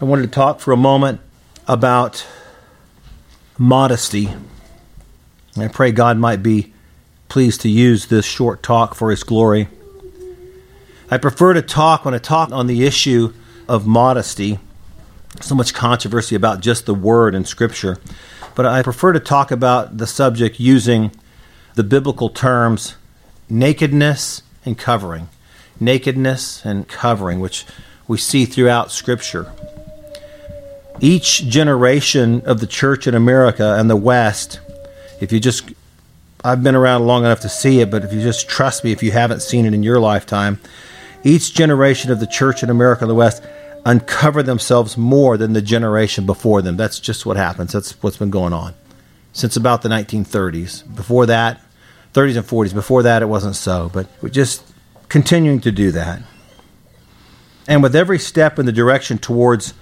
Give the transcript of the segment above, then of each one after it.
I wanted to talk for a moment about modesty. I pray God might be pleased to use this short talk for His glory. I prefer to talk when I talk on the issue of modesty. So much controversy about just the word in Scripture. But I prefer to talk about the subject using the biblical terms nakedness and covering. Nakedness and covering, which we see throughout Scripture. Each generation of the church in America and the West, if you just, I've been around long enough to see it, but if you just trust me, if you haven't seen it in your lifetime, each generation of the church in America and the West uncover themselves more than the generation before them. That's just what happens. That's what's been going on since about the 1930s. Before that, 30s and 40s. Before that, it wasn't so. But we're just continuing to do that. And with every step in the direction towards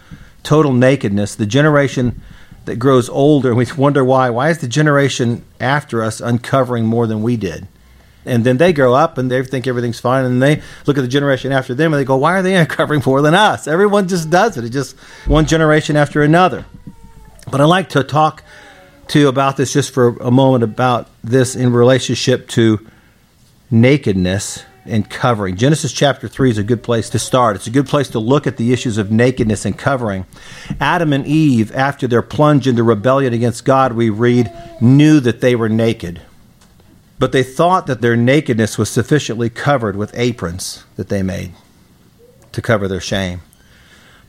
total nakedness, the generation that grows older, and we wonder why. Why is the generation after us uncovering more than we did? And then they grow up and they think everything's fine, and they look at the generation after them and they go, "Why are they uncovering more than us?" Everyone just does it. It's just one generation after another. But I'd like to talk to you about this just for a moment about this in relationship to nakedness and covering. Genesis chapter 3 is a good place to start. It's a good place to look at the issues of nakedness and covering. Adam and Eve, after their plunge into rebellion against God, we read, knew that they were naked. But they thought that their nakedness was sufficiently covered with aprons that they made to cover their shame.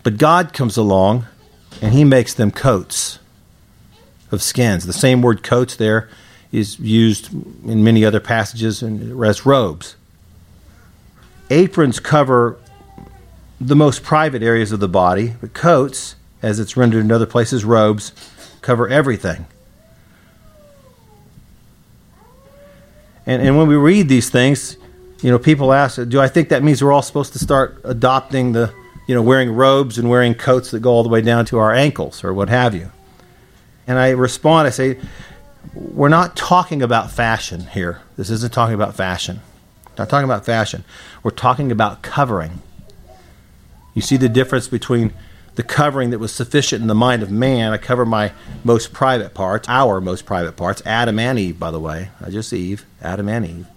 But God comes along and he makes them coats of skins. The same word coats there is used in many other passages as robes. Aprons cover the most private areas of the body, but coats, as it's rendered in other places, robes, cover everything. And, and when we read these things, you know, people ask, do I think that means we're all supposed to start adopting the, you know, wearing robes and wearing coats that go all the way down to our ankles or what have you? And I respond, I say, we're not talking about fashion here. This isn't talking about fashion. Not talking about fashion. We're talking about covering. You see the difference between the covering that was sufficient in the mind of man. I cover my most private parts, our most private parts, Adam and Eve, by the way, not just Eve, Adam and Eve.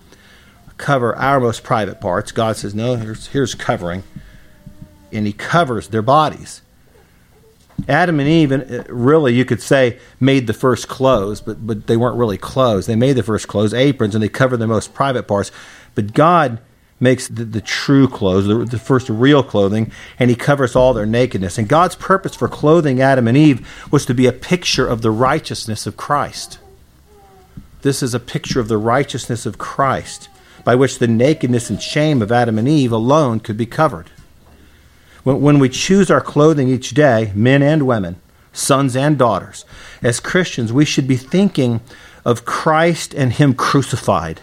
I cover our most private parts. God says, no, here's, here's covering. And He covers their bodies. Adam and Eve, uh, really, you could say, made the first clothes, but, but they weren't really clothes. They made the first clothes, aprons, and they covered their most private parts. But God makes the, the true clothes, the, the, first real clothing, and he covers all their nakedness. And God's purpose for clothing Adam and Eve was to be a picture of the righteousness of Christ. This is a picture of the righteousness of Christ, by which the nakedness and shame of Adam and Eve alone could be covered. When, when we choose our clothing each day, men and women, sons and daughters, as Christians, we should be thinking of Christ and Him crucified.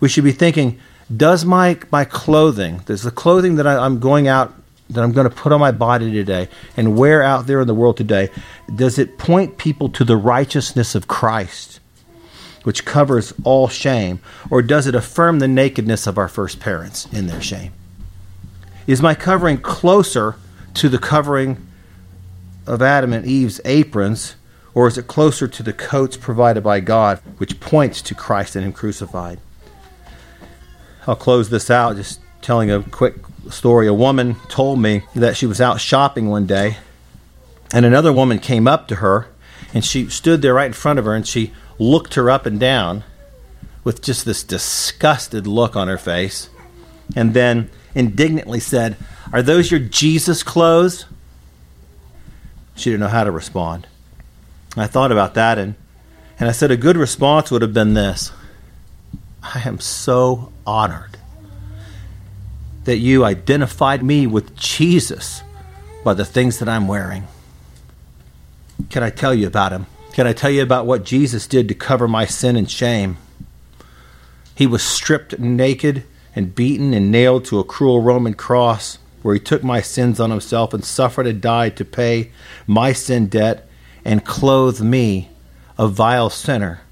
We should be thinking, does my, my clothing, does the clothing that I, I'm going out, that I'm going to put on my body today and wear out there in the world today, does it point people to the righteousness of Christ, which covers all shame, or does it affirm the nakedness of our first parents in their shame? Is my covering closer to the covering of Adam and Eve's aprons, or is it closer to the coats provided by God, which points to Christ and Him crucified? I'll close this out just telling a quick story. A woman told me that she was out shopping one day, and another woman came up to her, and she stood there right in front of her, and she looked her up and down with just this disgusted look on her face, and then indignantly said, Are those your Jesus clothes? She didn't know how to respond. I thought about that, and, and I said a good response would have been this I am so honored that you identified me with Jesus by the things that I'm wearing. Can I tell you about him? Can I tell you about what Jesus did to cover my sin and shame? He was stripped naked and beaten and nailed to a cruel Roman cross where he took my sins on himself and suffered and died to pay my sin debt and clothe me, a vile sinner,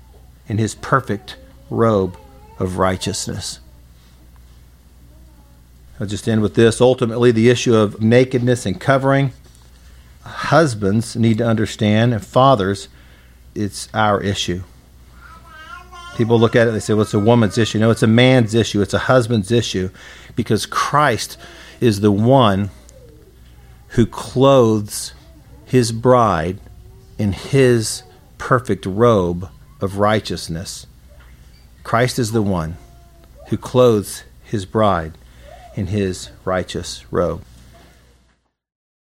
in his perfect robe of righteousness. I'll just end with this. Ultimately, the issue of nakedness and covering husbands need to understand, and fathers, it's our issue. People look at it, they say, well, it's a woman's issue. No, it's a man's issue. It's a husband's issue because Christ is the one who clothes his bride in his perfect robe of righteousness. Christ is the one who clothes his bride in his righteous robe.